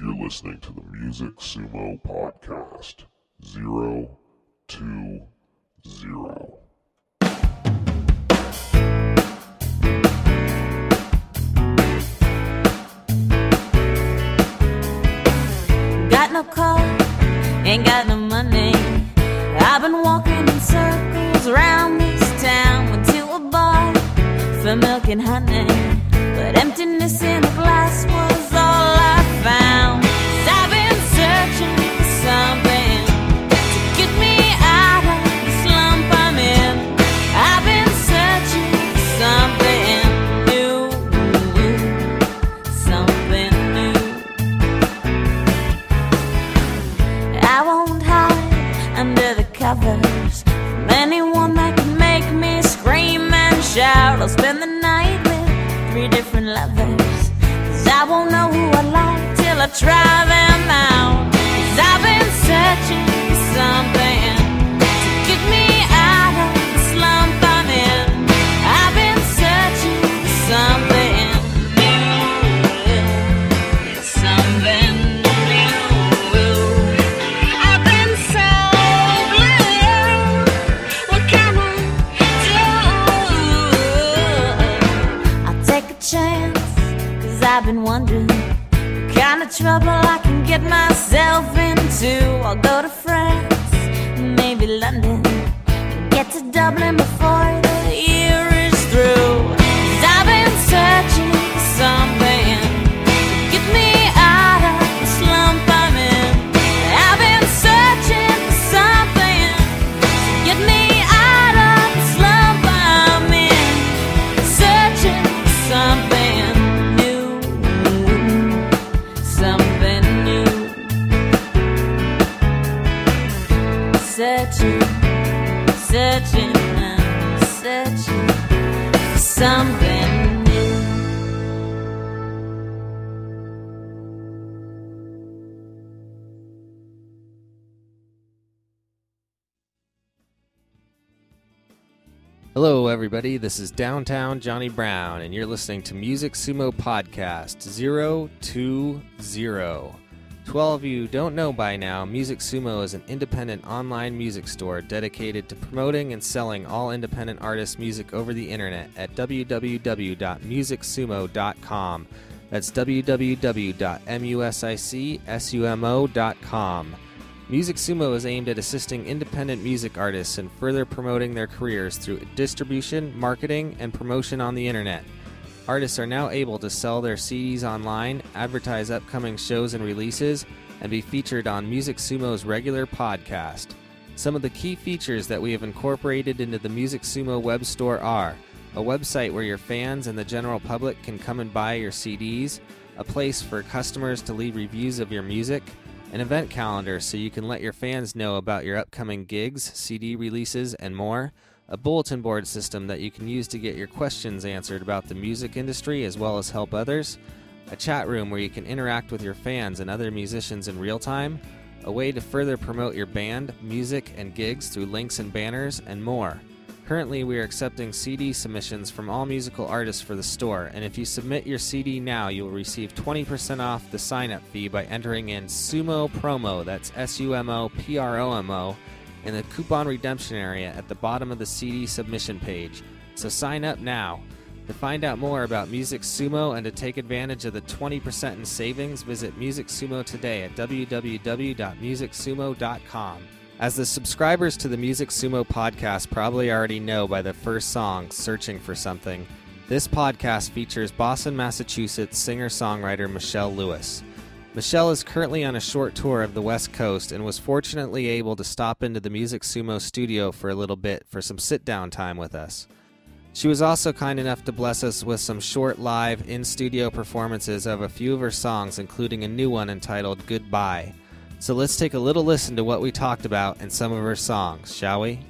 You're listening to the Music Sumo Podcast. Zero, two, zero. Got no car, ain't got no money. I've been walking in circles around this town. Went to a bar for milk and honey, but emptiness in the glass was different lovers. Cause I won't know who I like till I try them out. Trouble I can get myself into. I'll go to France, maybe London, get to Dublin before Hello, everybody. This is Downtown Johnny Brown, and you're listening to Music Sumo Podcast 020. To all of you don't know by now, Music Sumo is an independent online music store dedicated to promoting and selling all independent artists' music over the internet at www.musicsumo.com. That's www.musicsumo.com. Music Sumo is aimed at assisting independent music artists in further promoting their careers through distribution, marketing, and promotion on the internet. Artists are now able to sell their CDs online, advertise upcoming shows and releases, and be featured on Music Sumo's regular podcast. Some of the key features that we have incorporated into the Music Sumo web store are a website where your fans and the general public can come and buy your CDs, a place for customers to leave reviews of your music, an event calendar so you can let your fans know about your upcoming gigs, CD releases, and more, a bulletin board system that you can use to get your questions answered about the music industry as well as help others, a chat room where you can interact with your fans and other musicians in real time, a way to further promote your band, music, and gigs through links and banners, and more. Currently, we are accepting CD submissions from all musical artists for the store, and if you submit your CD now, you will receive 20% off the sign up fee by entering in SUMO promo, that's S U M O P R O M O, in the coupon redemption area at the bottom of the CD submission page. So sign up now. To find out more about Music Sumo and to take advantage of the 20% in savings, visit Music Sumo today at www.musicsumo.com. As the subscribers to the Music Sumo podcast probably already know by the first song, Searching for Something, this podcast features Boston, Massachusetts singer songwriter Michelle Lewis. Michelle is currently on a short tour of the West Coast and was fortunately able to stop into the Music Sumo studio for a little bit for some sit down time with us. She was also kind enough to bless us with some short live in studio performances of a few of her songs, including a new one entitled Goodbye. So let's take a little listen to what we talked about in some of her songs, shall we?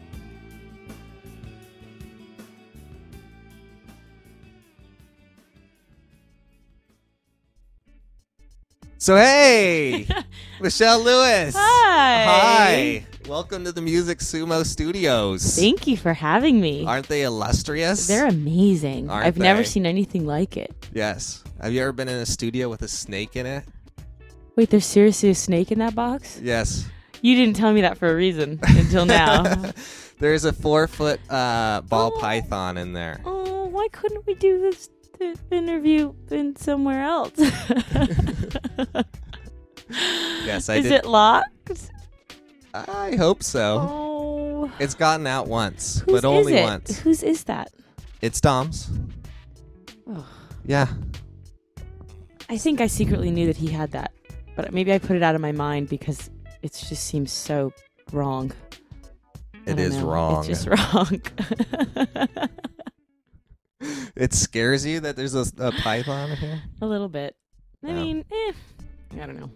So hey, Michelle Lewis. Hi. Hi. Welcome to the Music Sumo Studios. Thank you for having me. Aren't they illustrious? They're amazing. Aren't I've never seen anything like it. Yes. Have you ever been in a studio with a snake in it? Wait, there's seriously a snake in that box? Yes. You didn't tell me that for a reason until now. There's a four foot uh, ball Oh. python in there. oh, why couldn't we do this interview in somewhere else? Yes, I Is did. it locked? I hope so. Oh. It's gotten out once, Whose but only is it? once. Whose is that? It's Dom's. Oh. Yeah. I think I secretly knew that he had that, but maybe I put it out of my mind because it just seems so wrong. It is know. wrong. It's just wrong. It scares you that there's a, a python here? a little bit. I Yeah. mean, eh, I don't know.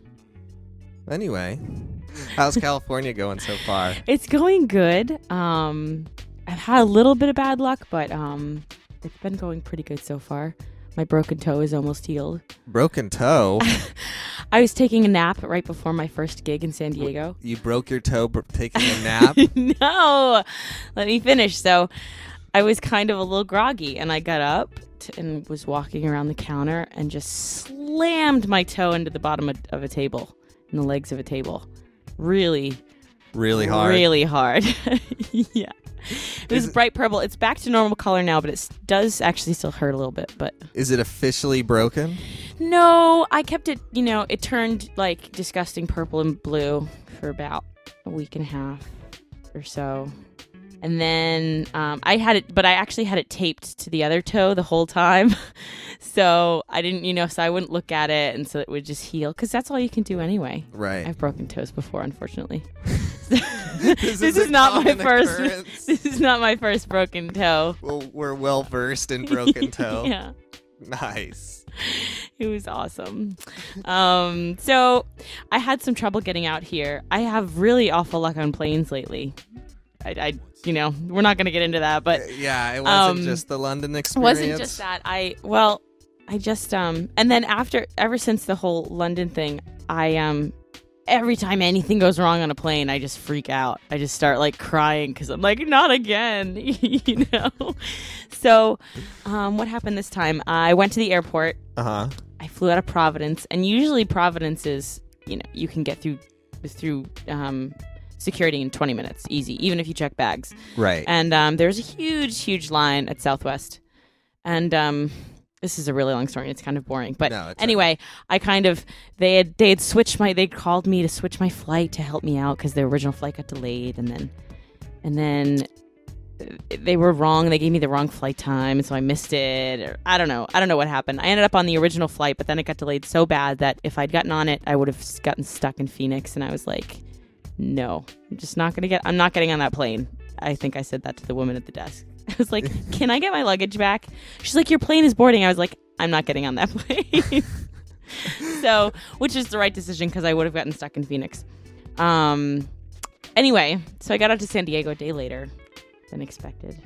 Anyway, how's California going so far? It's going good. Um, I've had a little bit of bad luck, but um, it's been going pretty good so far. My broken toe is almost healed. Broken toe. I was taking a nap right before my first gig in San Diego. You broke your toe br- taking a nap? no, let me finish. So, I was kind of a little groggy, and I got up t- and was walking around the counter and just slammed my toe into the bottom of, of a table, in the legs of a table. Really, really hard. Really hard. yeah. It was it- bright purple. It's back to normal color now, but it does actually still hurt a little bit. But Is it officially broken? no, I kept it. You know, it turned like disgusting purple and blue for about a week and a half or so, and then um, I had it, but I actually had it taped to the other toe the whole time, so I didn't, you know, so I wouldn't look at it, and so it would just heal because that's all you can do anyway. Right. I've broken toes before, unfortunately. This this is is not my first. occurrence. This is not my first broken toe. well, we're well versed in broken toe. yeah, Nice. it was awesome. Um, so I had some trouble getting out here. I have really awful luck on planes lately. I, I you know, we're not going to get into that, but yeah, it wasn't um, just the London it experience. wasn't just that. I well, I just um, and then after ever since the whole London thing, I um. Every time anything goes wrong on a plane, I just freak out. I just start like crying because I'm like, not again, you know. So, um, what happened this time? I went to the airport. Uh huh. I flew out of Providence, and usually Providence is, you know, you can get through through um, security in 20 minutes, easy, even if you check bags. Right. And um, there's a huge, huge line at Southwest, and um, this is a really long story. It's kind of boring, but No, it's anyway, I kind of they had they had switched my they called me to switch my flight to help me out because the original flight got delayed, and then and then uh, they were wrong. They gave me the wrong flight time, so I missed it. Or I don't know. I don't know what happened. I ended up on the original flight, but then it got delayed so bad that if I'd gotten on it, I would have gotten stuck in Phoenix. And I was like, no, I'm just not gonna get. I'm not getting on that plane. I think I said that to the woman at the desk. I was like, can I get my luggage back? She's like, your plane is boarding. I was like, I'm not getting on that plane. so, which is the right decision because I would have gotten stuck in Phoenix. Um. Anyway, so I got out to San Diego a day later than expected.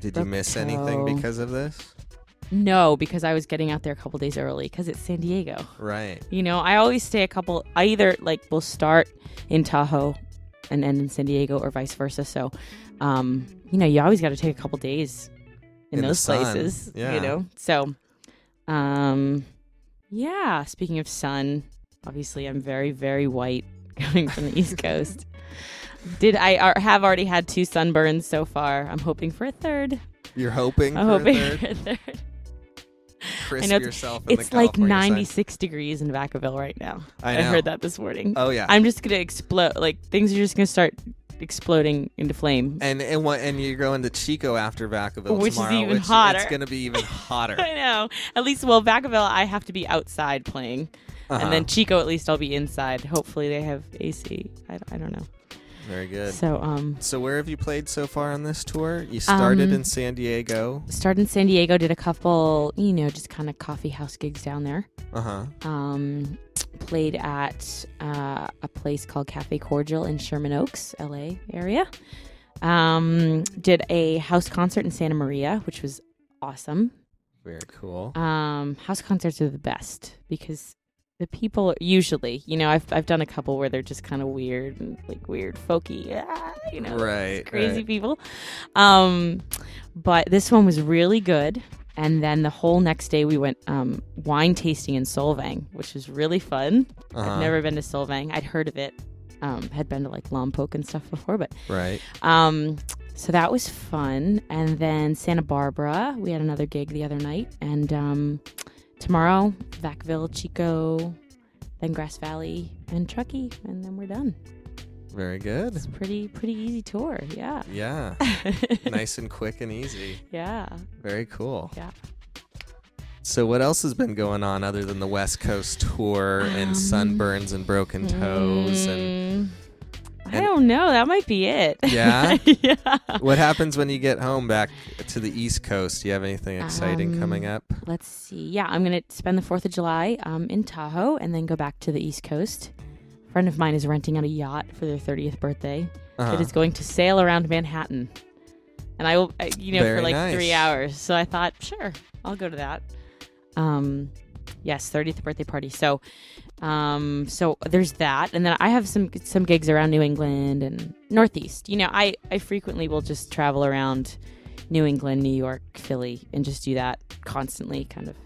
Did you miss anything because of this? No, because I was getting out there a couple days early because it's San Diego. Right. You know, I always stay a couple. I either like will start in Tahoe and end in San Diego, or vice versa. So, um, you know, you always got to take a couple days in, In those places. yeah. You know, so, um, yeah. Speaking of sun, obviously, I'm very, very white coming from the East Coast. Did I ar- have already had two sunburns so far? I'm hoping for a third. You're hoping I'm for hoping a for a third. Crisp yourself It's like California sun. 96 degrees in Vacaville right now. I I, heard that this morning. Oh yeah. I'm just gonna explode. Like things are just gonna start exploding into flame. and and what and you're going to Chico after Vacaville Which is even which hotter. It's gonna be even hotter. I know. At least, well, Vacaville, I have to be outside playing, Uh-huh. and then Chico, at least I'll be inside. Hopefully, they have AC. I, I don't know. Very good. So, um, So where have you played so far on this tour? You started Um, in San Diego. started in San Diego, did a couple, you know, just kind of coffee house gigs down there. Uh huh. Um, played at uh, a place called Cafe Cordial in Sherman Oaks, LA area. Um, did a house concert in Santa Maria, which was awesome. Very cool. Um, house concerts are the best because the people usually, you know, I've I've done a couple where they're just kind of weird and like weird folky, ah, you know, right. crazy right. people. Um, but this one was really good. and then the whole next day we went um, wine tasting in Solvang, which was really fun. Uh-huh. I've never been to Solvang. I'd heard of it. Um, had been to like Lompoc and stuff before, but Right. um, so that was fun. And then Santa Barbara, we had another gig the other night. And um, tomorrow, Vacaville, Chico, then Grass Valley and Truckee, and then we're done. Very good. It's a pretty pretty easy tour. Yeah. Yeah. nice and quick and easy. Yeah. Very cool. Yeah. So, what else has been going on other than the West Coast tour and Um, sunburns and broken toes? And I don't know. That might be it. Yeah? yeah. what happens when you get home back to the East Coast? Do you have anything exciting Um, coming up? Let's see. Yeah, I'm gonna spend the Fourth of July um, in Tahoe and then go back to the East Coast. A friend of mine is renting out a yacht for their 30th birthday. Uh-huh. It is going to sail around Manhattan, and I will, I- you know, Very for like nice. three hours. So I thought, sure, I'll go to that. Um, yes, 30th birthday party. So, um, so there's that, and then I have some some gigs around New England and Northeast. You know, I I frequently will just travel around New England, New York, Philly, and just do that constantly, kind of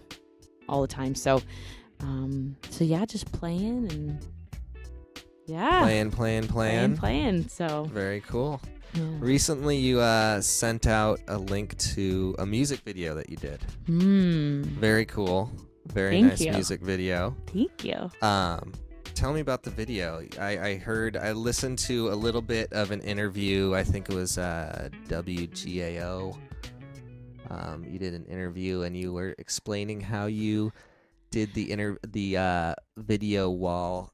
all the time. So, um, so yeah, just playing and yeah, Playing, playing, playing, playing. playing. So. Very cool. Yeah. Recently, you uh, sent out a link to a music video that you did. Hmm. Very cool. Very Thank nice you. music video. Thank you. Um, tell me about the video. I, I heard, I listened to a little bit of an interview. I think it was uh, WGAO. Um, you did an interview and you were explaining how you did the inter the uh, video while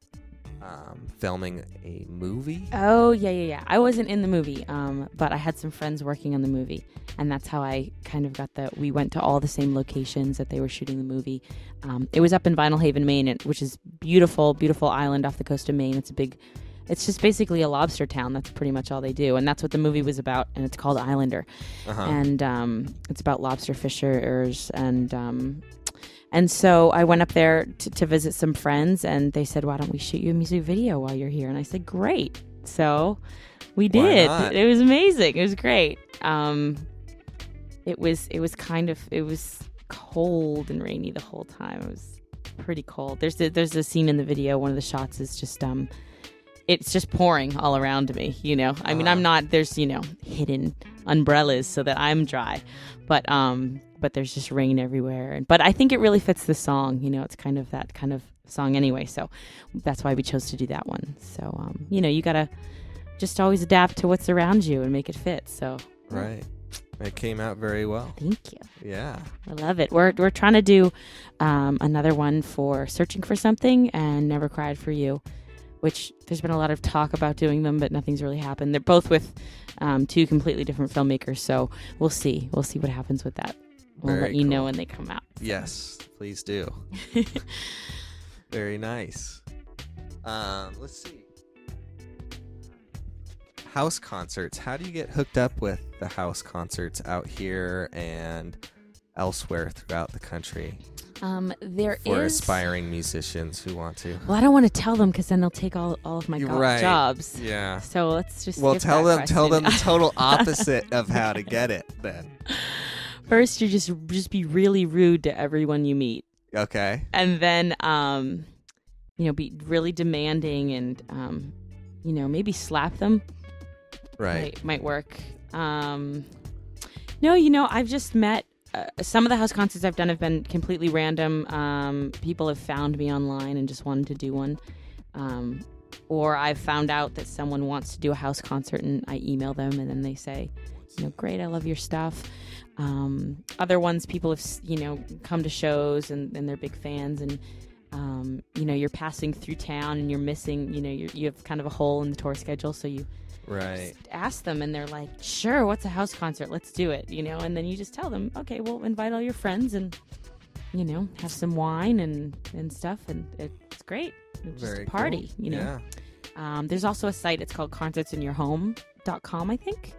um, filming a movie. Oh yeah, yeah, yeah. I wasn't in the movie, um, but I had some friends working on the movie, and that's how I kind of got the. We went to all the same locations that they were shooting the movie. Um, it was up in Vinalhaven, Maine, which is beautiful, beautiful island off the coast of Maine. It's a big. It's just basically a lobster town. That's pretty much all they do, and that's what the movie was about. And it's called Islander. Uh-huh. and um, it's about lobster fishers and um, and so I went up there to, to visit some friends, and they said, "Why don't we shoot you a music video while you're here?" And I said, "Great." So we did. It was amazing. It was great. Um, it was it was kind of it was cold and rainy the whole time. It was pretty cold. There's a, there's a scene in the video. One of the shots is just um, it's just pouring all around me. You know, I mean. I'm not. There's you know hidden umbrellas so that I'm dry, but um, but there's just rain everywhere. And but I think it really fits the song. You know, it's kind of that kind of song anyway. So that's why we chose to do that one. So um, you know, you gotta just always adapt to what's around you and make it fit. So Right. It came out very well. thank you. Yeah. I love it. We're we're trying to do um, another one for searching for something and never cried for you, which there's been a lot of talk about doing them, but nothing's really happened. They're both with um, two completely different filmmakers, so we'll see. We'll see what happens with that. We'll Very let you know when they come out. Yes, please do. Very nice. Um, let's see. House concerts. How do you get hooked up with the house concerts out here and elsewhere throughout the country Um, there for is- aspiring musicians who want to? Well, I don't want to tell them because then they'll take all, all of my go- right. jobs. Yeah. So let's just Well, skip tell that them tell them the total opposite of how to get it then. First, you just just be really rude to everyone you meet. Okay. and then um you know be really demanding and um you know maybe slap them Right. might, might work um no you know i've just met uh, some of the house concerts i've done have been completely random um people have found me online and just wanted to do one um or i've found out that someone wants to do a house concert and i email them and then they say you know great i love your stuff um, other ones people have you know come to shows and, and they're big fans and um, you know you're passing through town and you're missing you know you're, you have kind of a hole in the tour schedule so you Right. ask them and they're like sure what's a house concert let's do it you know and then you just tell them okay well invite all your friends and you know have some wine and and stuff and it's great it's just Very a party cool. you know Yeah. um, there's also a site. It's called concertsinyourhome.com, I think.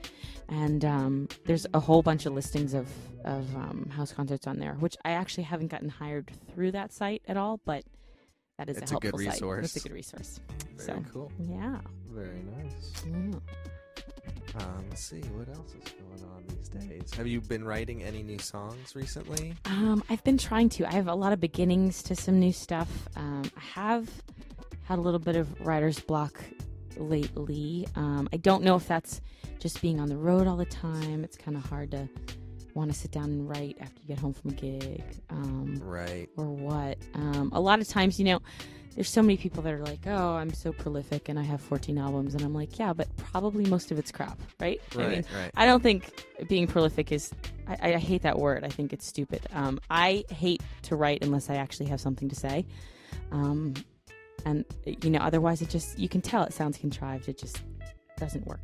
And um, there's a whole bunch of listings of, of um, house concerts on there, which I actually haven't gotten hired through that site at all, but that is It's a a good helpful site. resource. It's a good resource. Very So, cool. yeah. Very nice. yeah. Um, let's see what else is going on these days. Have you been writing any new songs recently? Um, I've been trying to. I have a lot of beginnings to some new stuff. Um, I have had a little bit of writer's block lately. Um, I don't know if that's just being on the road all the time. It's kind of hard to want to sit down and write after you get home from a gig. Um, Right. or what. Um, a lot of times, you know, there's so many people that are like, "Oh, I'm so prolific and I have 14 albums," and I'm like, "Yeah, but probably most of it's crap, right?" I Right. mean, right. I don't think being prolific is. I, I hate that word. I think it's stupid. Um, I hate to write unless I actually have something to say. Um, and you know, otherwise, it just you can tell it sounds contrived. It just doesn't work.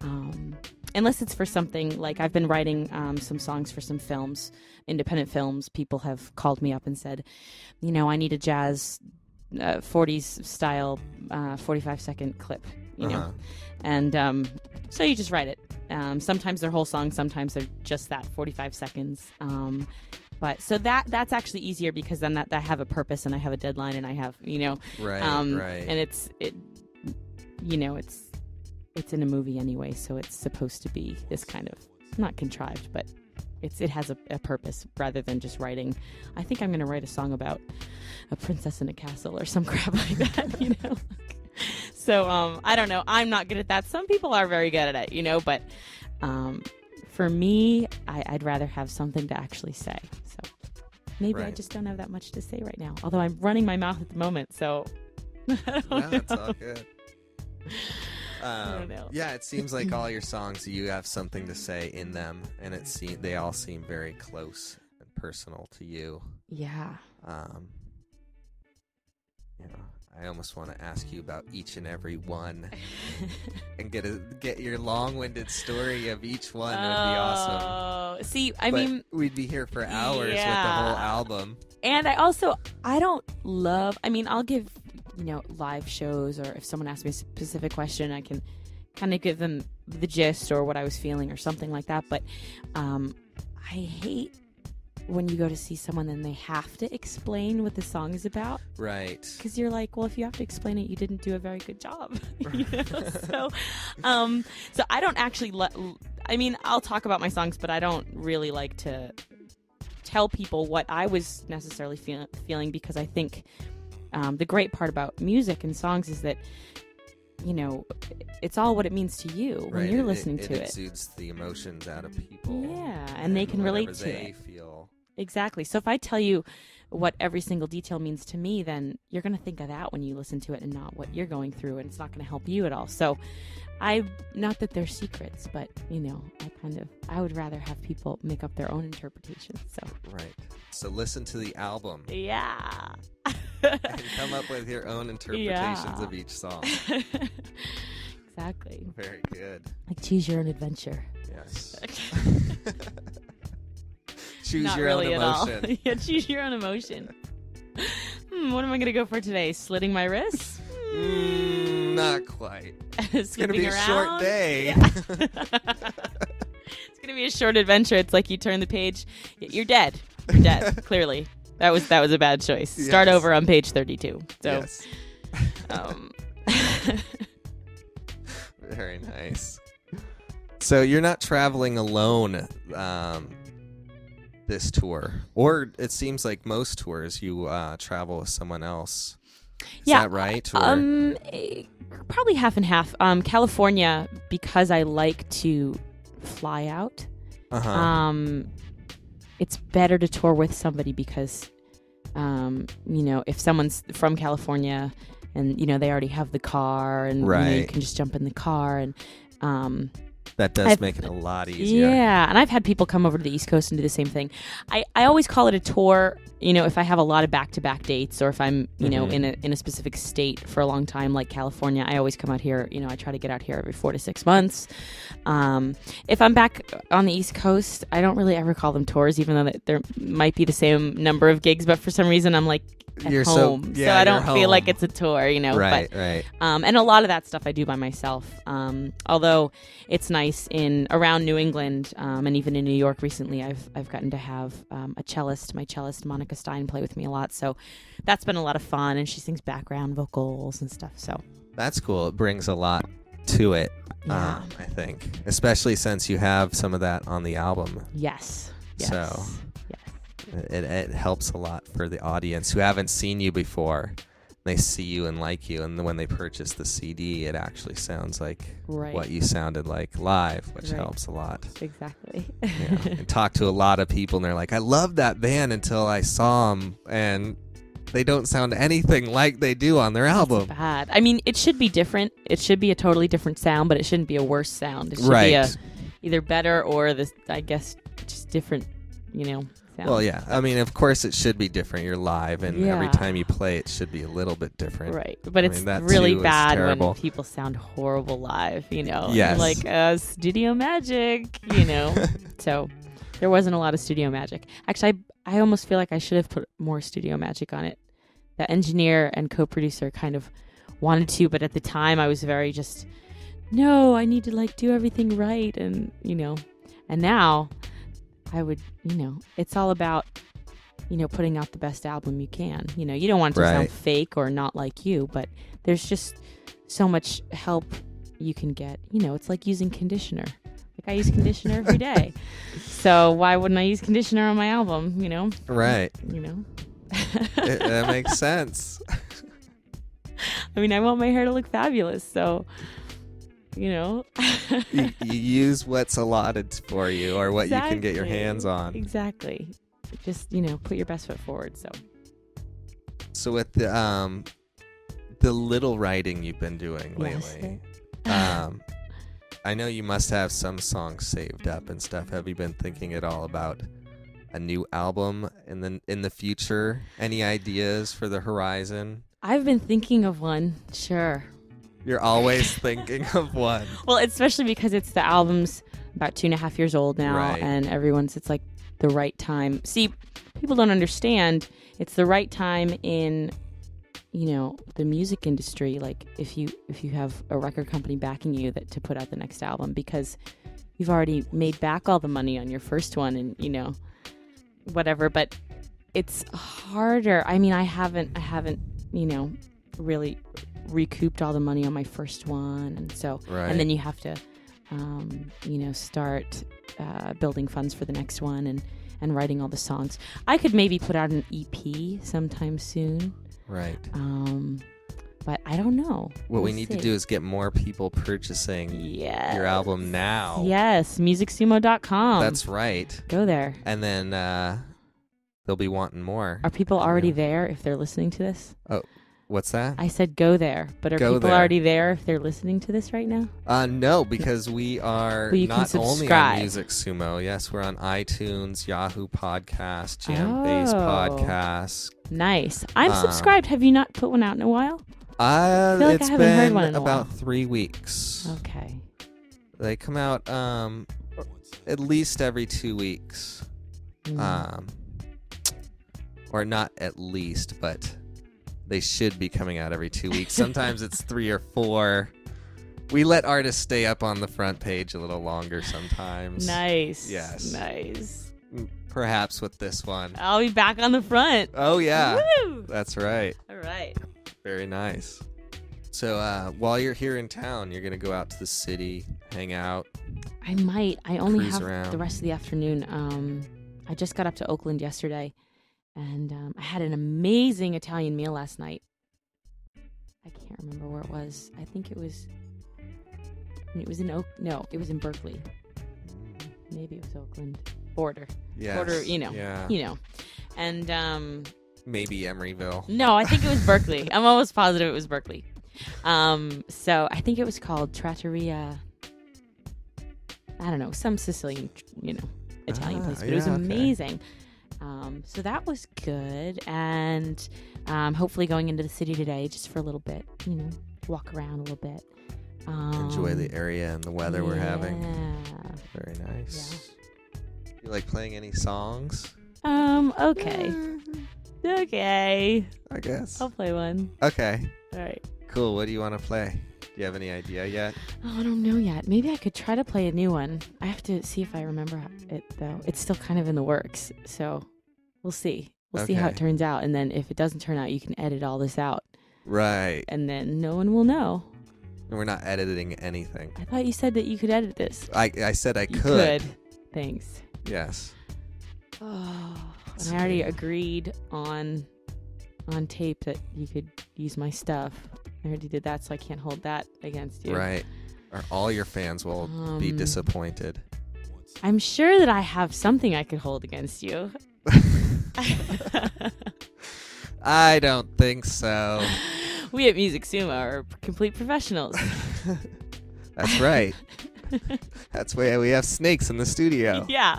Um, unless it's for something like I've been writing um, some songs for some films, independent films. People have called me up and said, you know, I need a jazz uh, 40s style uh, 45 second clip, you know, Uh-huh. and um, so you just write it. Um, sometimes they're whole songs, sometimes they're just that 45 seconds. But so that that's actually easier because then that, that I have a purpose and I have a deadline and I have you know Right. um, right. and it's it you know it's it's in a movie anyway so it's supposed to be this kind of not contrived but it's it has a, a purpose rather than just writing i think i'm going to write a song about a princess in a castle or some crap like that you know so um i don't know i'm not good at that some people are very good at it you know but um for me I, i'd rather have something to actually say so maybe i just don't have that much to say right now although i'm running my mouth at the moment so I don't no, it's all good. Um. Yeah, it seems like all your songs, you have something to say in them, and it seem they all seem very close and personal to you. Yeah. Um, you know, I almost want to ask you about each and every one, and get a get your long-winded story of each one. would be awesome. Oh, see, I But mean, we'd be here for hours with the whole album. and I also I don't love. I mean, I'll give you know live shows, or if someone asks me a specific question, I can kind of give them the gist or what I was feeling or something like that. But um, I hate when you go to see someone and they have to explain what the song is about Right. because you're like, well, if you have to explain it, you didn't do a very good job. you know? so, um, so I don't actually. let I mean, I'll talk about my songs, but I don't really like to tell people what I was necessarily feel, feeling because I think um, the great part about music and songs is that you know it's all what it means to you when you're it- listening it, to it it. exudes the emotions out of people. Yeah, and they can relate to they it. Feel Exactly. So if I tell you what every single detail means to me, then you're going to think of that when you listen to it and not what you're going through, and it's not going to help you at all. So I, not that they're secrets, but you know, I kind of, I would rather have people make up their own interpretation. So right. So listen to the album yeah. and come up with your own interpretations Yeah. of each song. exactly. Very good. Like choose your own adventure. Yes. Choose not your really own at all. emotion. yeah, choose your own emotion. Hmm, what am I going to go for today? Slitting my wrists? Mm, not quite. It's gonna be a short day. it's gonna be a short adventure. It's like you turn the page, you're dead. You're dead. clearly, that was that was a bad choice. Start over on page thirty-two. So, yes. um, Very nice. So you're not traveling alone um, this tour, or it seems like most tours you uh, travel with someone else. Is Yeah, that right? Or, um, probably half and half. Um, California because I like to fly out. uh-huh. um it's better to tour with somebody because um you know if someone's from california and you know they already have the car and you, know, you can just jump in the car and um that does I've- make it a lot easier. yeah and i've had people come over to the east coast and do the same thing i i always call it a tour you know if i have a lot of back-to-back dates or if i'm you know Mhm. in a in a specific state for a long time like california i always come out here you know i try to get out here every four to six months um, if i'm back on the east coast i don't really ever call them tours even though there might be the same number of gigs but for some reason i'm like at You're so- home yeah, I don't feel like it's a tour you know right, but right. um, and a lot of that stuff I do by myself. Um, although it's nice in around New England um, and even in New York recently, I've I've gotten to have um, a cellist, my cellist Monica Stein, play with me a lot. So that's been a lot of fun, and she sings background vocals and stuff. So That's cool. It brings a lot to it. Yeah. Um, I think, especially since you have some of that on the album, yes. Yes. So- yes. it, it helps a lot for the audience who haven't seen you before. They see you and like you, and when they purchase the CD, it actually sounds like Right. what you sounded like live, which Right. helps a lot. Exactly. Yeah. and talk to a lot of people, and they're like, "I love that band until I saw them, and they don't sound anything like they do on their album." Bad. I mean, it should be different. It should be a totally different sound, but it shouldn't be a worse sound. It should Right. be a, either better or this. I guess just different. You know. Sound. Well, yeah. I mean, of course, it should be different. You're live, and every time you play, it should be a little bit different. Right, but I it's mean, really bad when people sound horrible live. You know, Yes. like uh, studio magic. You know, so there wasn't a lot of studio magic. Actually, I I almost feel like I should have put more studio magic on it. The engineer and co-producer kind of wanted to, but at the time I was very just no, I need to like do everything right, and you know, and now I would, you know, it's all about you know putting out the best album you can. You know, you don't want it to Right. sound fake or not like you, but there's just so much help you can get. You know, it's like using conditioner. Like I use conditioner every day. So why wouldn't I use conditioner on my album, you know? Right. You know. It- that makes sense. I mean, I want my hair to look fabulous, so you know. you, you use what's allotted for you or what you can get your hands on. Exactly. Just, you know, put your best foot forward, so. So with the um the little writing you've been doing Yes. lately, um I know you must have some songs saved up and stuff. Have you been thinking at all about a new album in the in the future? Any ideas for the horizon? I've been thinking of one, sure. You're always thinking of one. Well, especially because it's the album's about two and a half years old now, Right. and everyone's it's like the right time. See, people don't understand it's the right time in you know the music industry. Like if you if you have a record company backing you that to put out the next album because you've already made back all the money on your first one, and you know whatever. But it's harder. I mean, I haven't I haven't you know really recouped all the money on my first one, and so Right. and then you have to um, you know start uh, building funds for the next one and and writing all the songs i could maybe put out an ep sometime soon right. um, but i don't know What we We'll need to do is get more people purchasing yes. your album now. yes musicsumo.com That's right. go there And then uh they'll be wanting more. are people Yeah. already there if they're listening to this What's that? i said go there but are Go people there. already there if they're listening to this right now Uh, no, because we are Well, you can not only on subscribe. Music Sumo. Yes, we're on iTunes, Yahoo Podcast, JamBase Oh. Podcast. nice i'm Um, subscribed have you not put one out in a while Uh, feel like I it's haven't heard been one in a about while. three weeks. okay They come out um at least every two weeks. Mm. Um, or not at least, but they should be coming out every two weeks. Sometimes it's three or four. We let artists stay up on the front page a little longer sometimes. Nice. Yes. Nice. Perhaps with this one. I'll be back on the front. Oh yeah, Woo! that's right. All right. Very nice. So uh, while you're here in town, you're gonna go out to the city, hang out. I might. I only have around. the rest of the afternoon. Um, I just got up to Oakland yesterday, and um, I had an amazing Italian meal last night. I can't remember where it was. I think it was. It was in Oak. No, it was in Berkeley. Maybe it was Oakland border. Yes. Border, you know. Yeah. You know, and um, Maybe Emeryville. No, I think it was Berkeley. I'm almost positive it was Berkeley. Um, so I think it was called Trattoria. I don't know, some Sicilian, you know, Italian Ah, place, but it was amazing. okay. Amazing. Um, so that was good, and um, hopefully going into the city today just for a little bit, you know, walk around a little bit. Um, Enjoy the area and the weather we're having. Very nice. You like playing any songs? Um. Okay. Okay. I guess. I'll play one. Okay. All right. Cool. What do you want to play? Do you have any idea yet? Oh, I don't know yet. Maybe I could try to play a new one. I have to see if I remember it though. It's still kind of in the works, so we'll see. We'll see how it turns out, and then if it doesn't turn out, you can edit all this out, Right. and then no one will know. And we're not editing anything. I thought you said that you could edit this. I I said I You could. Thanks. Yes. Oh, and I already agreed on on tape that you could use my stuff. I already did that, so I can't hold that against you. Right. Or all your fans will be Um, disappointed. I'm sure that I have something I could hold against you. I don't think so. we at Music Sumo are complete professionals. That's right. That's why we have snakes in the studio. yeah.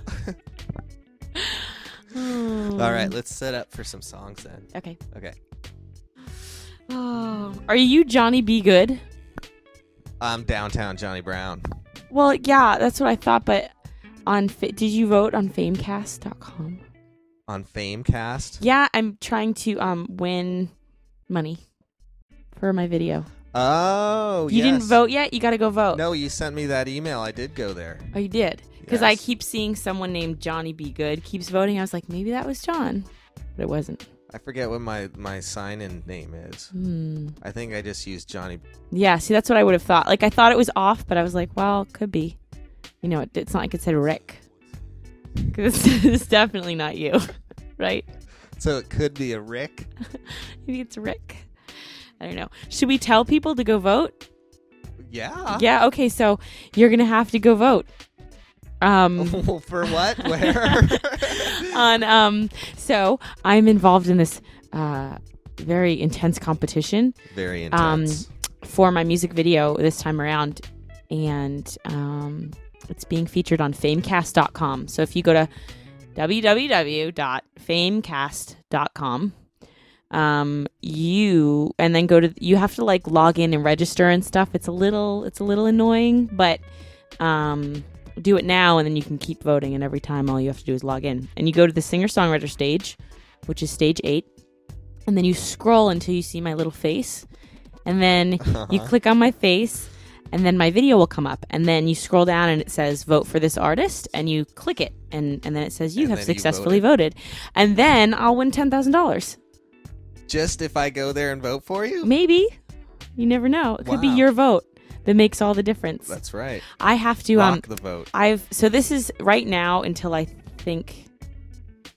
All right, let's set up for some songs then. Okay. Okay. Oh, are you Johnny B. Good? I'm downtown Johnny Brown. Well, yeah, that's what I thought. But on, fa- did you vote on Famecast.com? On Famecast. Yeah, I'm trying to um win money for my video. Oh, you didn't vote yet. You got to go vote. No, you sent me that email. I did go there. Oh, you did? Because I keep seeing someone named Johnny B. Good keeps voting. I was like, maybe that was John, but it wasn't. I forget what my my sign in name is. Hmm. I think I just used Johnny. Yeah, see, that's what I would have thought. Like, I thought it was off, but I was like, well, could be. You know, it, it's not like it said Rick. Because it's, it's definitely not you, right? So it could be a Rick. Maybe it's Rick. I don't know. Should we tell people to go vote? Yeah. Yeah, okay, so you're going to have to go vote. Um, For what? Where? on um so i'm involved in this uh very intense competition Very Um, intense. for my music video this time around and um it's being featured on famecast.com so if you go to www.famecast.com um you and then go to you have to like log in and register and stuff it's a little it's a little annoying but um do it now and then you can keep voting and every time all you have to do is log in. And you go to the singer songwriter stage which is stage 8 and then you scroll until you see my little face and then you Uh-huh. click on my face and then my video will come up. And then you scroll down and it says vote for this artist and you click it and, and then it says you And have then you successfully voted. and then i'll win $10000 Just if I go there and vote for you? maybe. You never know. It could be your vote that makes all the difference That's right. i have to um Rock the vote. I've so this is right now until I think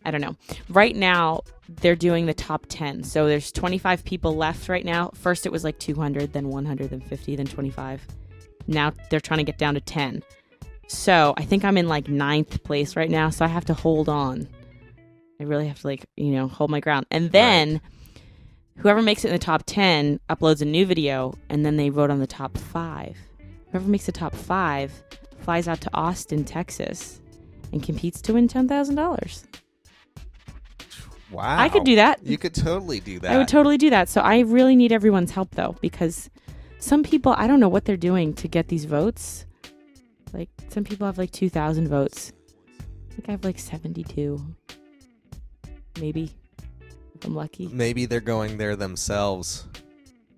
I don't know. Right now they're doing the top 10. So there's 25 people left right now. First it was like 200, then 150, then 25. Now they're trying to get down to 10. So I think I'm in like ninth place right now. So I have to hold on. I really have to like, you know, hold my ground. And then whoever makes it in the top 10 uploads a new video and then they vote on the top five. Whoever makes the top five flies out to Austin, Texas, and competes to win ten thousand dollars. Wow. I could do that. You could totally do that. I would totally do that. So I really need everyone's help though, because some people I don't know what they're doing to get these votes. Like some people have like two thousand votes. I think I have like seventy-two, maybe. I'm lucky. Maybe they're going there themselves.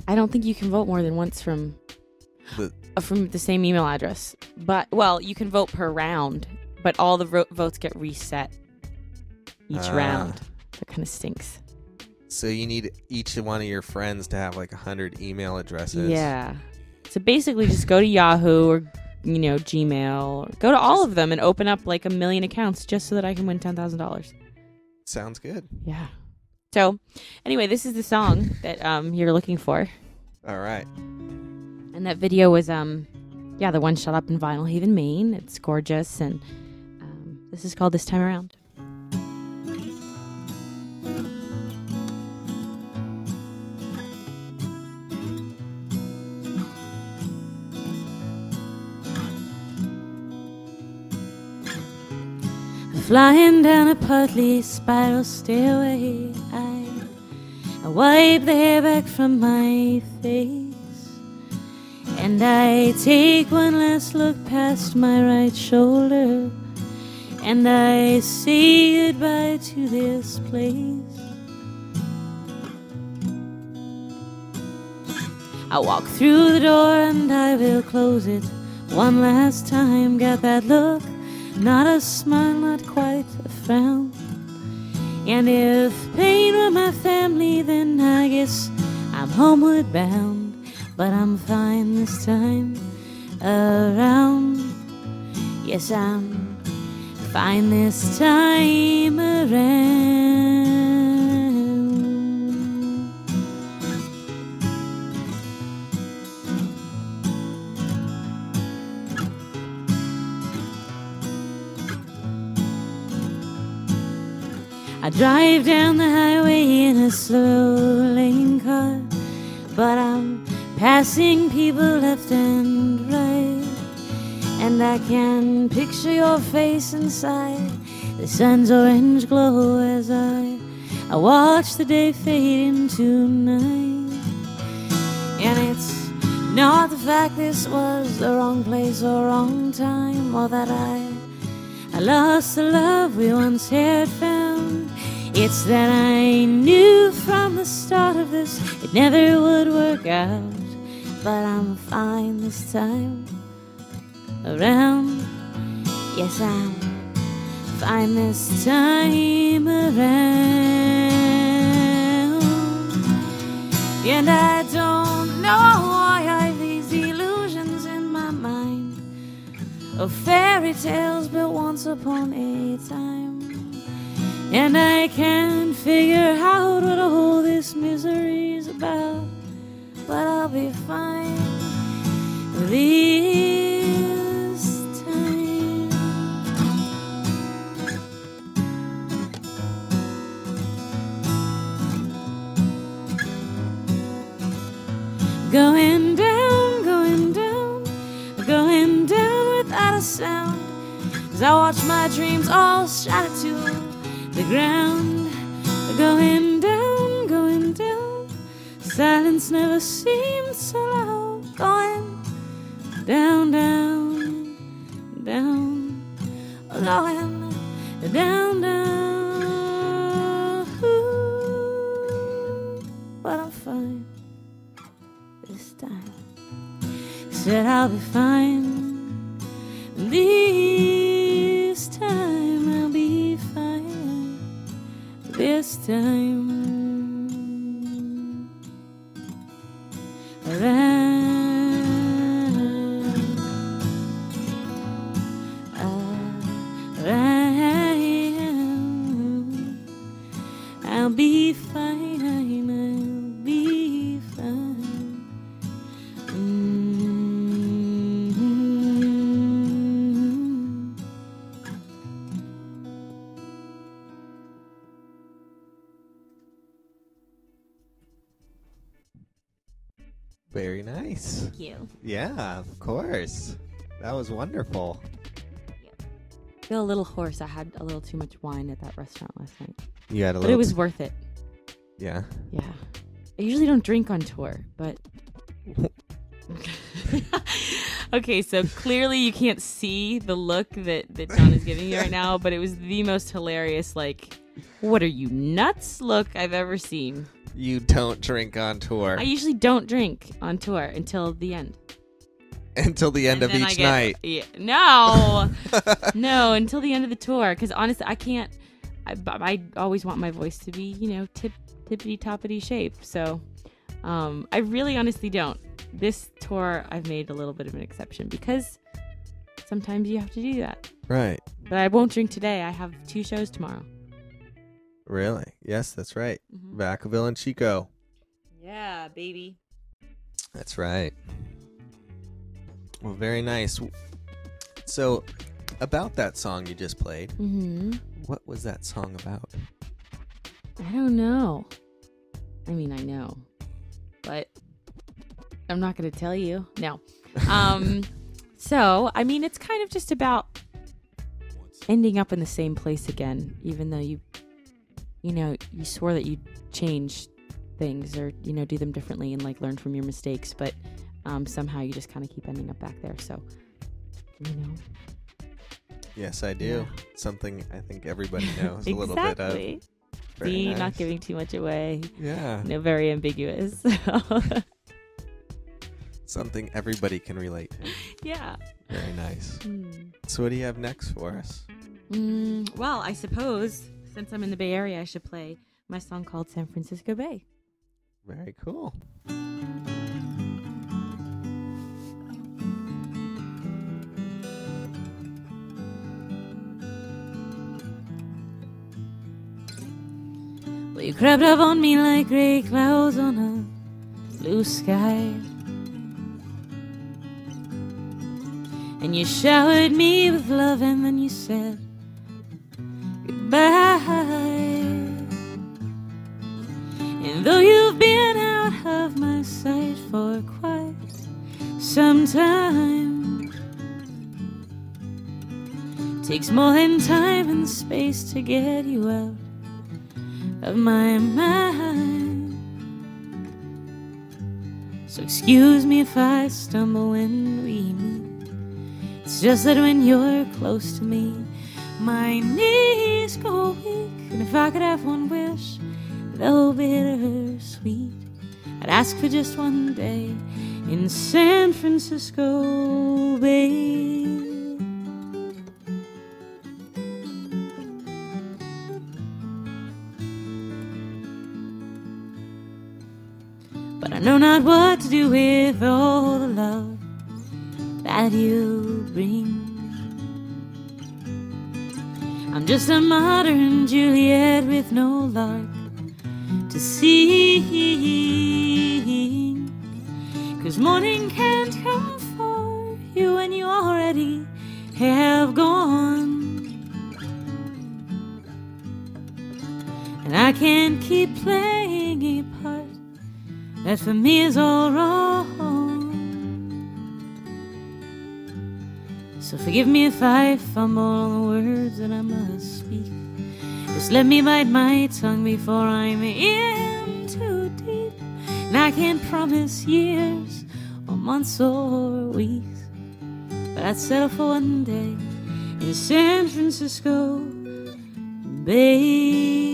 I don't think you can vote more than once from The- uh, from the same email address. But well, you can vote per round, but all the vo- votes get reset each Ah. round. That kind of stinks. So you need each one of your friends to have like a hundred email addresses. Yeah. So basically, just go to Yahoo or you know Gmail, go to all of them and open up like a million accounts just so that I can win ten thousand dollars. Sounds good. Yeah. So, anyway, this is the song that um you're looking for, All right. and that video was um yeah the one shot up in Vinalhaven, Maine. It's gorgeous, and um, this is called This Time Around. Flying down a partly spiral stairway, I, I wipe the hair back from my face. And I take one last look past my right shoulder. And I say goodbye to this place. I walk through the door and I will close it one last time. Got that look, not a smile, not quite a frown. And if pain were my family, then I guess I'm homeward bound. but I'm fine this time around. Yes, I'm fine this time around. I drive down the highway in a slow lane car, but I'm passing people left and right. And I can picture your face inside the sun's orange glow as I, I watch the day fade into night. And it's not the fact this was the wrong place or wrong time, or that I I lost the love we once had found. It's that I knew from the start of this it never would work out. But I'm fine this time around. Yes, I'm fine this time around. And I don't know why I've these illusions in my mind of fairy tales built once upon a time. And I can't figure out what all this misery's about. But I'll be fine this I'll be fine. You. Yeah, of course. That was wonderful. I feel a little hoarse. I had a little too much wine at that restaurant last night, You had a but little. it was worth it. yeah. Yeah. I usually don't drink on tour, but. okay, so clearly you can't see the look that, that John is giving you right now, but it was the most hilarious, like, what are you nuts look I've ever seen. You don't drink on tour I usually don't drink on tour until the end. until the end And of each get- night. Yeah, no, no, until the end of the tour. Because honestly, I can't. I, I always want my voice to be, you know, tip tippity toppity shape. So, um, I really honestly don't. This tour, I've made a little bit of an exception because sometimes you have to do that. Right. But I won't drink today. I have two shows tomorrow. Really? Yes, that's right. Mhm. Vacaville and Chico. Yeah, baby. That's right. Well, very nice. So, about that song you just played, Mm-hmm. what was that song about? I don't know. I mean, I know, but I'm not going to tell you. No. Um, so, I mean, it's kind of just about ending up in the same place again, even though you, you know, you swore that you'd change things or, you know, do them differently and like learn from your mistakes, but um, somehow you just kind of keep ending up back there. So, you know, Yes, I do. Yeah. Something I think everybody knows a little bit of. exactly. Very See, nice. not giving too much away. Yeah. No, very ambiguous. Something everybody can relate to. yeah. Very nice. Hmm. So, what do you have next for us? Mm, well, I suppose since I'm in the Bay Area, I should play my song called San Francisco Bay. Very cool. Well, you crept up on me like gray clouds on a blue sky. And you showered me with love, and then you said, takes more than time and space to get you out of my mind. So excuse me if I stumble when we meet. It's just that when you're close to me, my knees go weak. And if I could have one wish, though bittersweet, I'd ask for just one day in San Francisco Bay. That you bring. I'm just a modern Juliet with no lark to sing. Cause morning can't come for you when you already have gone. And I can't keep playing a part that for me is all wrong. So forgive me if I fumble the words that I must speak. Just let me bite my tongue before I'm in too deep. And I can't promise years or months or weeks, but I'd settle for one day in San Francisco Bay.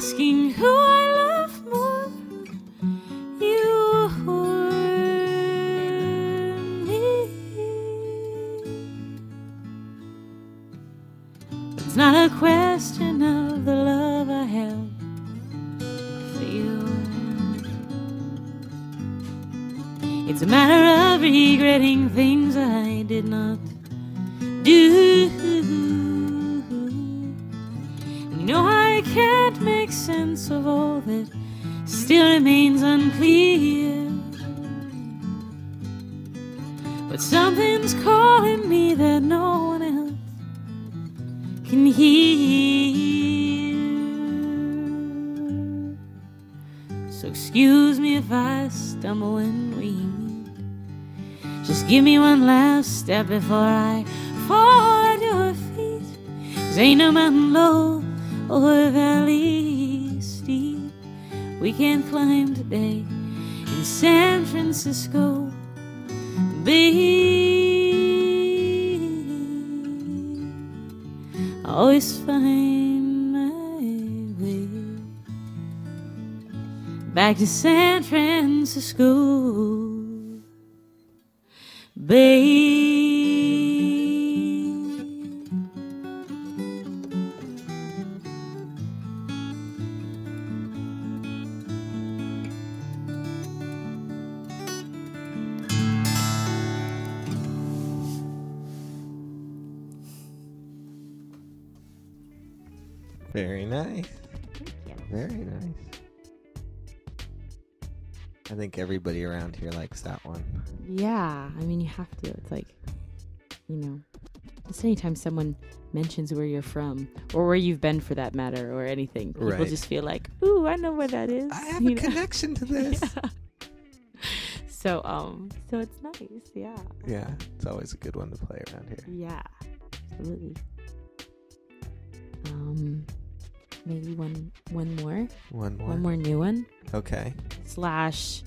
Asking who I love step before I fall at your feet. Cause ain't no mountain low or valley steep we can't climb today in San Francisco Bay. I always find my way back to San Francisco Bay. Yeah, I mean, you have to. It's like, you know, just anytime someone mentions where you're from or where you've been for that matter or anything, people Right. just feel like, ooh, I know where that is. I have you a know? connection to this. Yeah. So, um, so it's nice. Yeah. yeah, it's always a good one to play around here. Yeah. Absolutely. Um, maybe one, one more, One more. one more new one. Okay. Slash,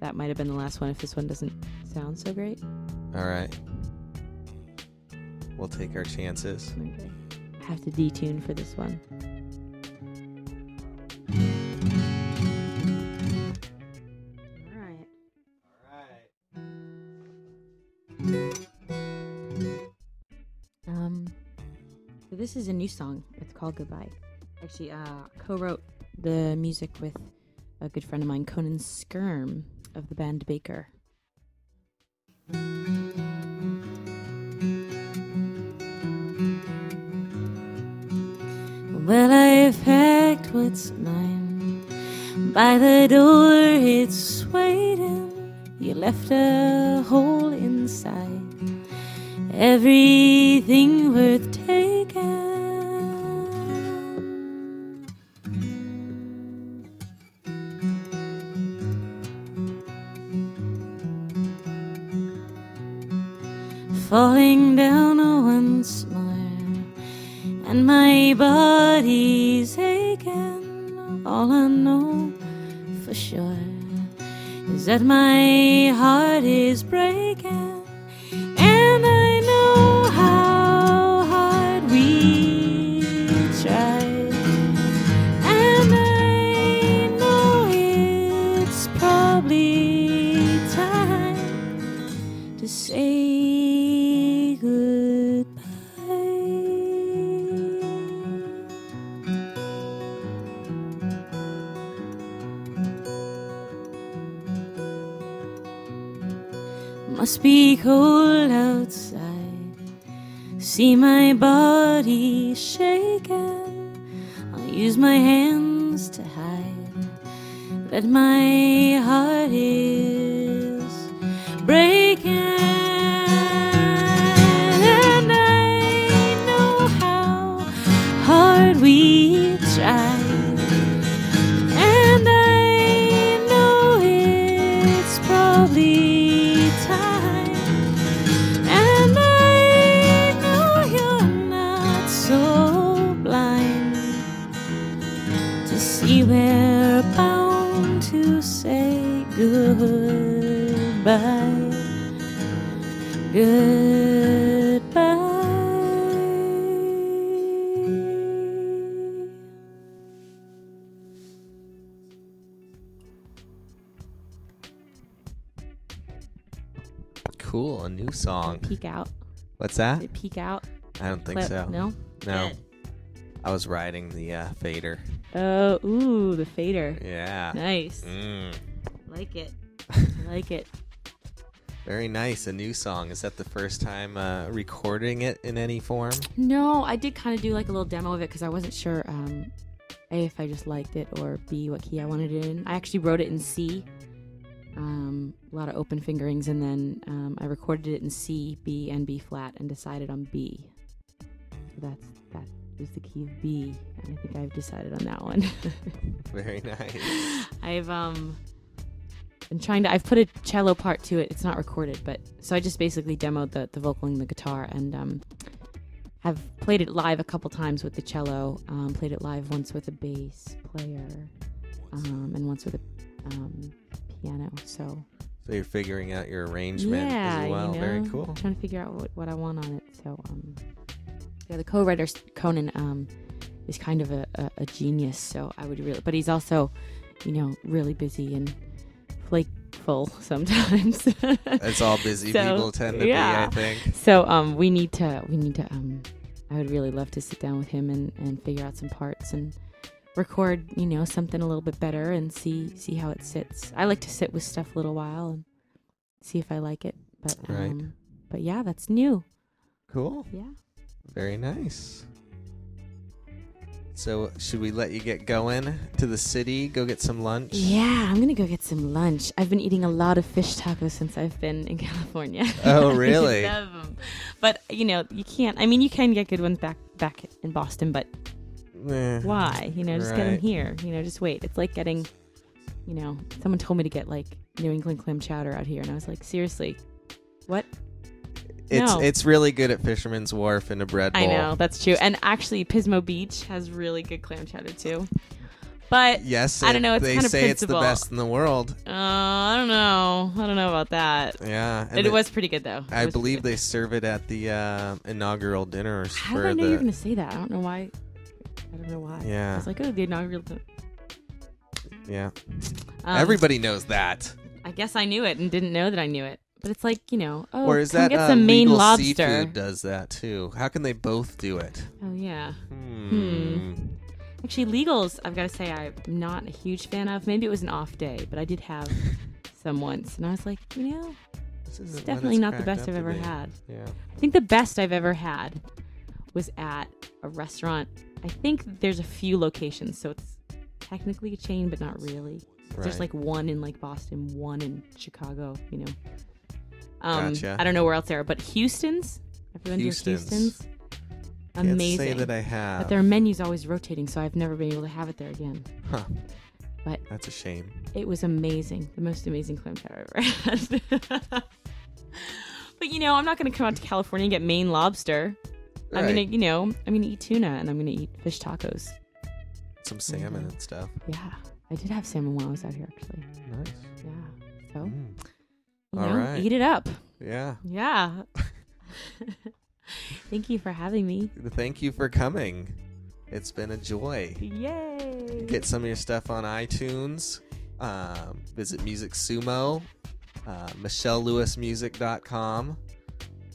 that might have been the last one if this one doesn't sound so great. All right. We'll take our chances. Okay. I have to detune for this one. All right. Um, so this is a new song. It's called Goodbye. Actually, uh, co-wrote the music with a good friend of mine, Conan Skirm of the band Baker. Well, I've packed what's mine. By the door, it's waiting. You left a hole inside. Everything worth See my body shaking. I'll use my hands to hide that my heart is breaking. And I know how hard we tried. Goodbye. Goodbye. Cool, a new song. Peek out. What's that? Did it peek out? I don't think Clip? so. No. No. I was riding the uh, fader. Oh, ooh, the fader. Yeah. Nice. Mm. Like it. I like it. Very nice. A new song. Is that the first time uh, recording it in any form? No, I did kind of do like a little demo of it because I wasn't sure um, a if I just liked it or b what key I wanted it in. I actually wrote it in C, um, a lot of open fingerings, and then um, I recorded it in C, B, and B flat, and decided on B. So that's that is the key of B, and I think I've decided on that one. Very nice. I've um been trying to I've put a cello part to it. It's not recorded, but so I just basically demoed the the vocal and the guitar and um have played it live a couple times with the cello. Um, played it live once with a bass player, um, and once with a um, piano. So So you're figuring out your arrangement yeah, as well. you know, Very cool. Trying to figure out what, what I want on it. So um, yeah, the co-writer Conan um is kind of a, a, a genius. So I would really, but he's also, you know, really busy and flakeful sometimes. It's all busy So, people tend to yeah. be, I think. so um, we need to we need to um, I would really love to sit down with him and, and figure out some parts and record you know something a little bit better and see see how it sits. I like to sit with stuff a little while and see if I like it. But um, Right. but yeah, that's new. Cool. Yeah. Very nice. So, should we let you get going to the city, go get some lunch? Yeah, I'm gonna go get some lunch. I've been eating a lot of fish tacos since I've been in California. Oh, really? Love 'em. But you know, you can't. I mean, you can get good ones back back in Boston, but Eh, why? You know, just get them here. You know, just wait. It's like getting, you know, someone told me to get like New England clam chowder out here, and I was like, seriously, what? It's No. it's really good at Fisherman's Wharf in a bread bowl. I know that's true. And actually, Pismo Beach has really good clam chowder too. But Yes, I don't know, it's they kind of say it's the best in the world. uh, I don't know. I don't know about that. Yeah, and It the- was pretty good though. It I believe they serve it at the uh, inaugural dinners How did I know the. you were gonna say that? I don't know why. I don't know why. I yeah, was like, oh, the inaugural. din- yeah. Um, Everybody knows that. I guess I knew it and didn't know that I knew it. But it's like you know, oh, or is that get uh, some Maine Legal lobster. Seafood does that too? How can they both do it? Oh yeah. Hmm. Actually, legals, I've got to say, I'm not a huge fan of. Maybe it was an off day, but I did have some once, and I was like, you know, This it's definitely it's not the best I've ever be. had. Yeah. I think the best I've ever had was at a restaurant I think there's a few locations, so it's technically a chain, but not really. Right. There's like one in like Boston, one in Chicago. You know. Um, Gotcha. I don't know where else there are, but Houston's. Everyone Houston's. Houston's. Can't Amazing. say that I have. but their menu's always rotating, so I've never been able to have it there again. Huh. But- That's a shame. It was amazing. The most amazing clam chowder I've ever had. but you know, I'm not going to come out to California and get Maine lobster. I'm gonna, you know, I'm gonna eat tuna and I'm gonna eat fish tacos. Some salmon and stuff. Yeah, I did have salmon when I was out here, actually. Nice. Yeah, so Mm. You All know, right. eat it up. Yeah. Yeah. Thank you for having me. Thank you for coming. It's been a joy. Yay! Get some of your stuff on iTunes. Um, visit Music Sumo, uh, MichelleLewisMusic.com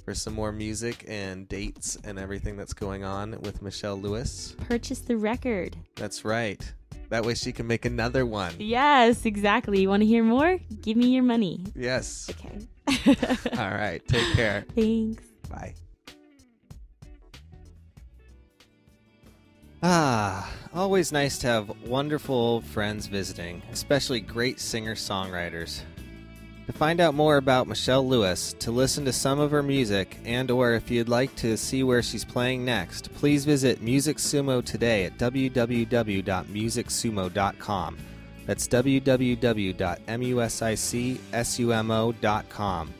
for some more music and dates and everything that's going on with Michelle Lewis. Purchase the record. That's right. That way she can make another one. Yes, exactly. You want to hear more? Give me your money. Yes. Okay. All right. Take care. Thanks. Bye. Ah, always nice to have wonderful friends visiting, especially great singer songwriters. To find out more about Michelle Lewis, to listen to some of her music, and or if you'd like to see where she's playing next, please visit Music Sumo today at www.musicsumo.com. That's www.musicsumo.com.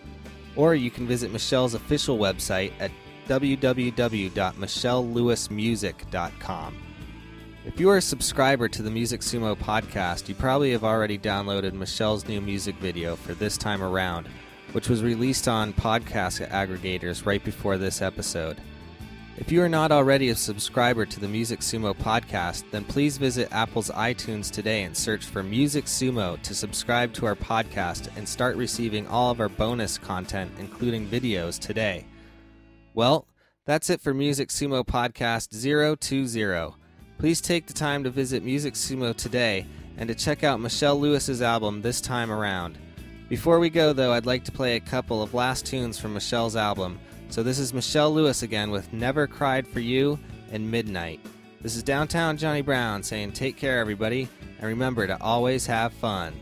Or you can visit Michelle's official website at www.michellelewismusic.com. If you are a subscriber to the Music Sumo podcast, you probably have already downloaded Michelle's new music video for this time around, which was released on podcast aggregators right before this episode. If you are not already a subscriber to the Music Sumo podcast, then please visit Apple's iTunes today and search for Music Sumo to subscribe to our podcast and start receiving all of our bonus content, including videos, today. Well, that's it for Music Sumo Podcast 020. Please take the time to visit Music Sumo today and to check out Michelle Lewis's album this time around. Before we go, though, I'd like to play a couple of last tunes from Michelle's album. So this is Michelle Lewis again with Never Cried for You and Midnight. This is Downtown Johnny Brown saying take care, everybody, and remember to always have fun.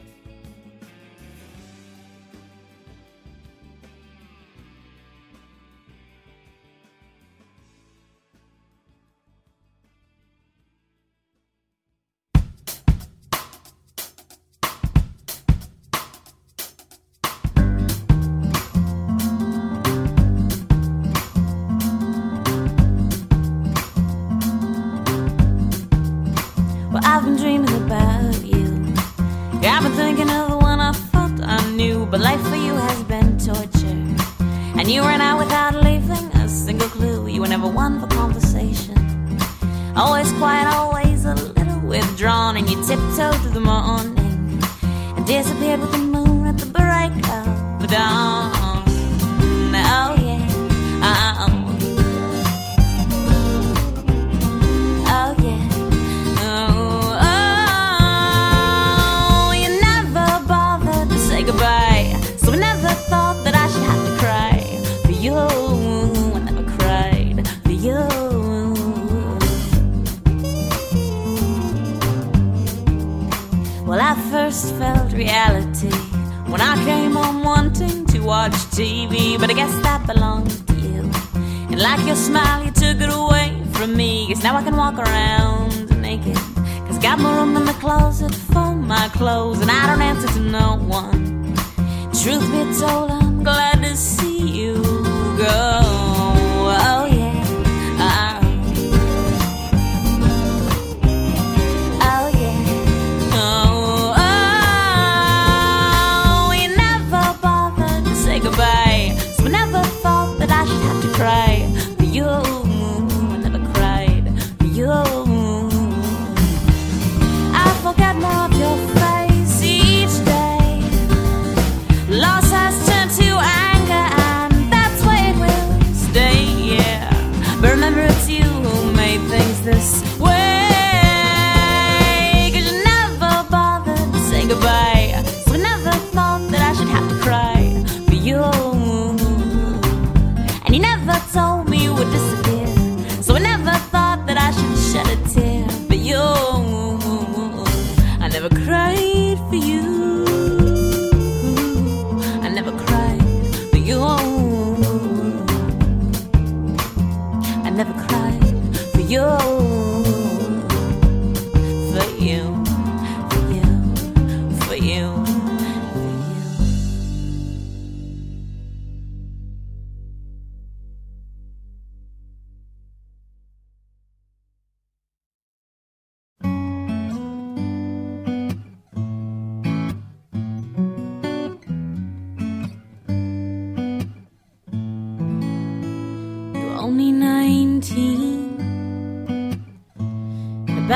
Watch TV, but I guess that belongs to you. And like your smile, you took it away from me. Cause now I can walk around naked. Cause I got more room in the closet for my clothes, and I don't answer to no one. Truth be told, I'm glad to see you go.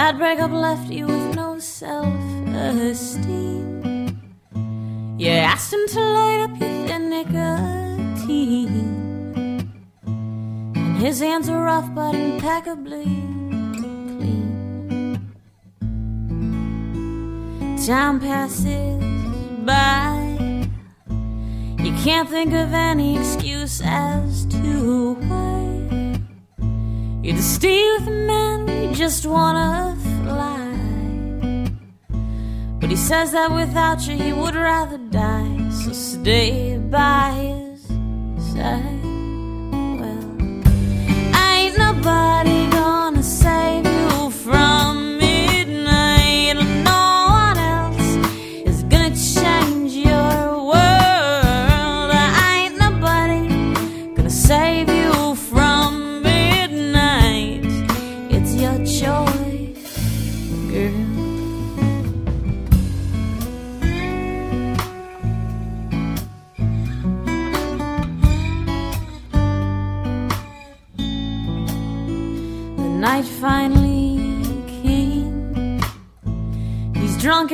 Bad breakup left you with no self esteem. You asked him to light up your thin nicotine. And his hands are rough but impeccably clean. Time passes by. You can't think of any excuse as to why you just stay with a man you just wanna fly. But he says that without you he would rather die. So stay by his side. Well, ain't nobody gonna save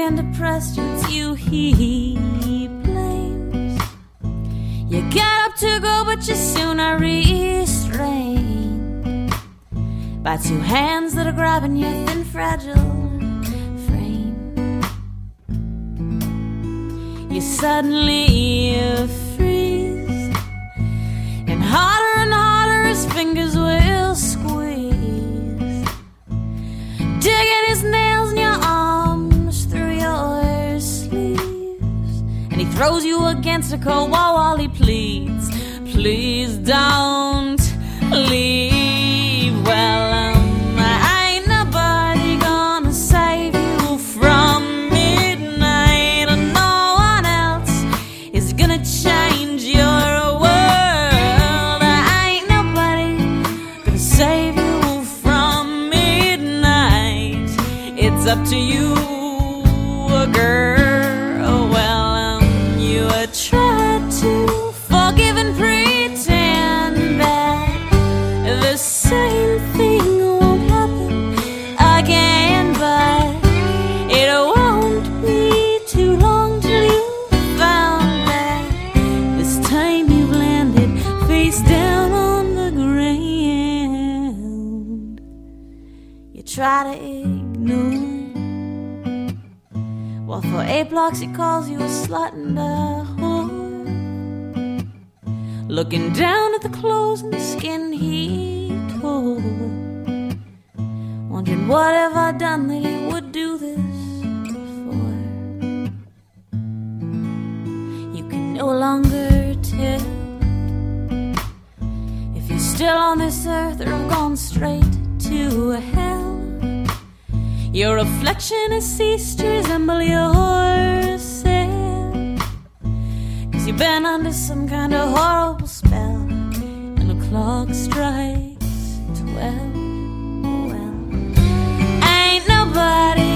and depressed, it's you he blames. You get up to go, but you soon are restrained by two hands that are grabbing your thin, fragile frame. You suddenly freeze, and harder and harder his fingers will against a cold wall while he pleads, please don't leave. He calls you a slut and a whore. Looking down at the clothes and the skin he tore. Wondering what have I done that he would do this for. You can no longer tell if you're still on this earth or have gone straight to hell. Your reflection has ceased to resemble yourself. Cause you've been under some kind of horrible spell. And the clock strikes twelve. Well, ain't nobody